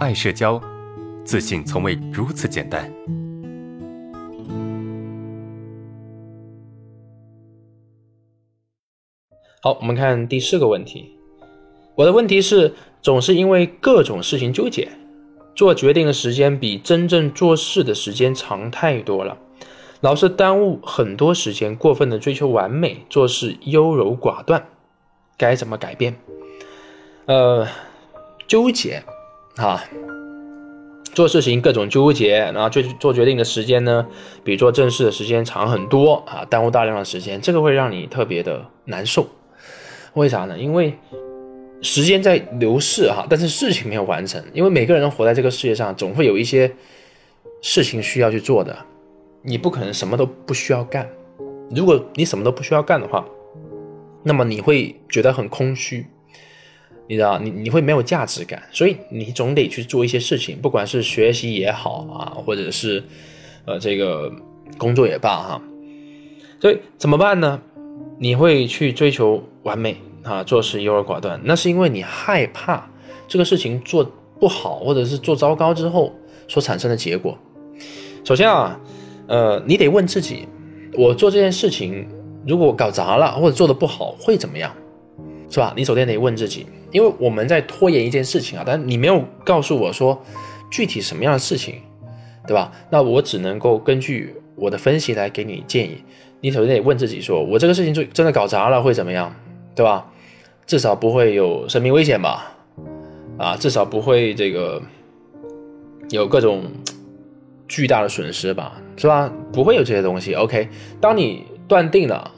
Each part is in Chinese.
爱社交，自信从未如此简单。好，我们看第四个问题。我的问题是，总是因为各种事情纠结，做决定的时间比真正做事的时间长太多了，老是耽误很多时间，过分的追求完美，做事优柔寡断，该怎么改变？呃，纠结，啊，做事情各种纠结，然后做做决定的时间呢，比做正事的时间长很多啊，耽误大量的时间，这个会让你特别的难受。为啥呢？因为时间在流逝哈，但是事情没有完成。因为每个人活在这个世界上，总会有一些事情需要去做的，你不可能什么都不需要干。如果你什么都不需要干的话，那么你会觉得很空虚。你知道，你你会没有价值感，所以你总得去做一些事情，不管是学习也好啊，或者是呃这个工作也罢哈。所以怎么办呢？你会去追求完美啊，做事优柔寡断，那是因为你害怕这个事情做不好，或者是做糟糕之后所产生的结果。首先啊，呃，你得问自己，我做这件事情如果搞砸了或者做的不好会怎么样？是吧？你首先得问自己，因为我们在拖延一件事情啊，但你没有告诉我说具体什么样的事情，对吧？那我只能够根据我的分析来给你建议。你首先得问自己，说我这个事情就真的搞砸了会怎么样，对吧？至少不会有生命危险吧？啊，至少不会这个有各种巨大的损失吧？是吧？不会有这些东西。OK，当你断定了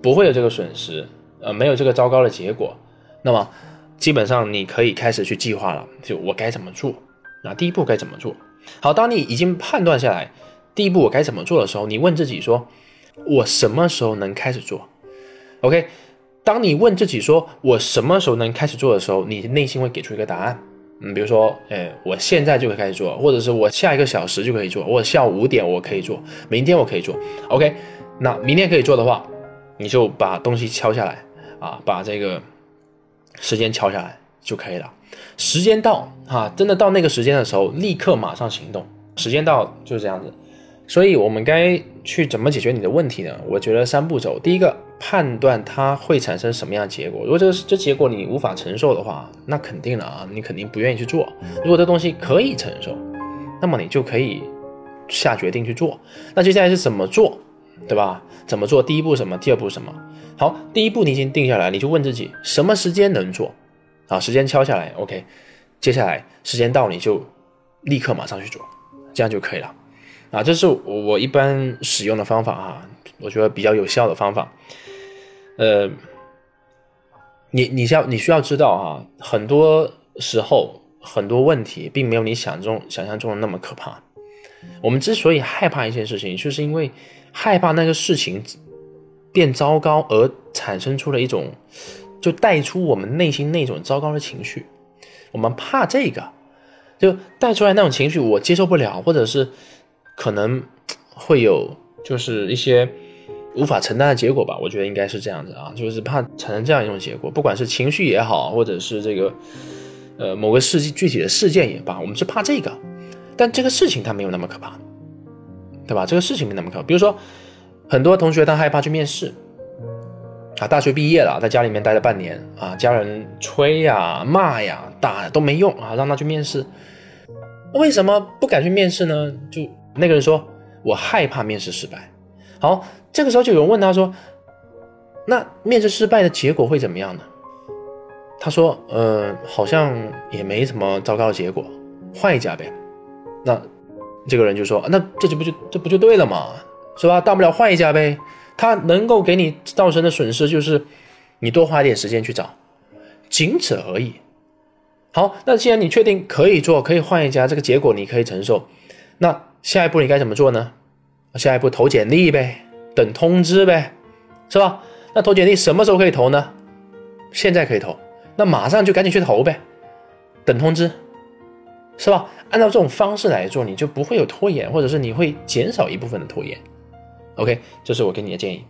不会有这个损失。呃，没有这个糟糕的结果，那么基本上你可以开始去计划了。就我该怎么做？那第一步该怎么做？好，当你已经判断下来第一步我该怎么做的时候，你问自己说：我什么时候能开始做？OK，当你问自己说我什么时候能开始做的时候，你内心会给出一个答案。嗯，比如说，哎，我现在就可以开始做，或者是我下一个小时就可以做，我下午五点我可以做，明天我可以做。OK，那明天可以做的话，你就把东西敲下来。啊，把这个时间敲下来就可以了。时间到啊，真的到那个时间的时候，立刻马上行动。时间到就是这样子。所以，我们该去怎么解决你的问题呢？我觉得三步走。第一个，判断它会产生什么样的结果。如果这个这结果你无法承受的话，那肯定了啊，你肯定不愿意去做。如果这东西可以承受，那么你就可以下决定去做。那接下来是怎么做？对吧？怎么做？第一步什么？第二步什么？好，第一步你已经定下来，你就问自己什么时间能做？啊，时间敲下来，OK。接下来时间到你就立刻马上去做，这样就可以了。啊，这是我我一般使用的方法哈，我觉得比较有效的方法。呃，你你需要你需要知道哈，很多时候很多问题并没有你想中想象中的那么可怕。我们之所以害怕一件事情，就是因为。害怕那个事情变糟糕，而产生出了一种，就带出我们内心那种糟糕的情绪。我们怕这个，就带出来那种情绪，我接受不了，或者是可能会有就是一些无法承担的结果吧。我觉得应该是这样子啊，就是怕产生这样一种结果，不管是情绪也好，或者是这个呃某个事具体的事件也罢，我们是怕这个，但这个事情它没有那么可怕。对吧？这个事情没那么可怕。比如说，很多同学他害怕去面试，啊，大学毕业了，在家里面待了半年，啊，家人催呀、骂呀、打都没用啊，让他去面试。为什么不敢去面试呢？就那个人说，我害怕面试失败。好，这个时候就有人问他说，那面试失败的结果会怎么样呢？他说，呃，好像也没什么糟糕的结果，换一家呗。那。这个人就说：“那这就不就这不就对了嘛，是吧？大不了换一家呗。他能够给你造成的损失就是你多花一点时间去找，仅此而已。好，那既然你确定可以做，可以换一家，这个结果你可以承受，那下一步你该怎么做呢？下一步投简历呗，等通知呗，是吧？那投简历什么时候可以投呢？现在可以投，那马上就赶紧去投呗，等通知。”是吧？按照这种方式来做，你就不会有拖延，或者是你会减少一部分的拖延。OK，这是我给你的建议。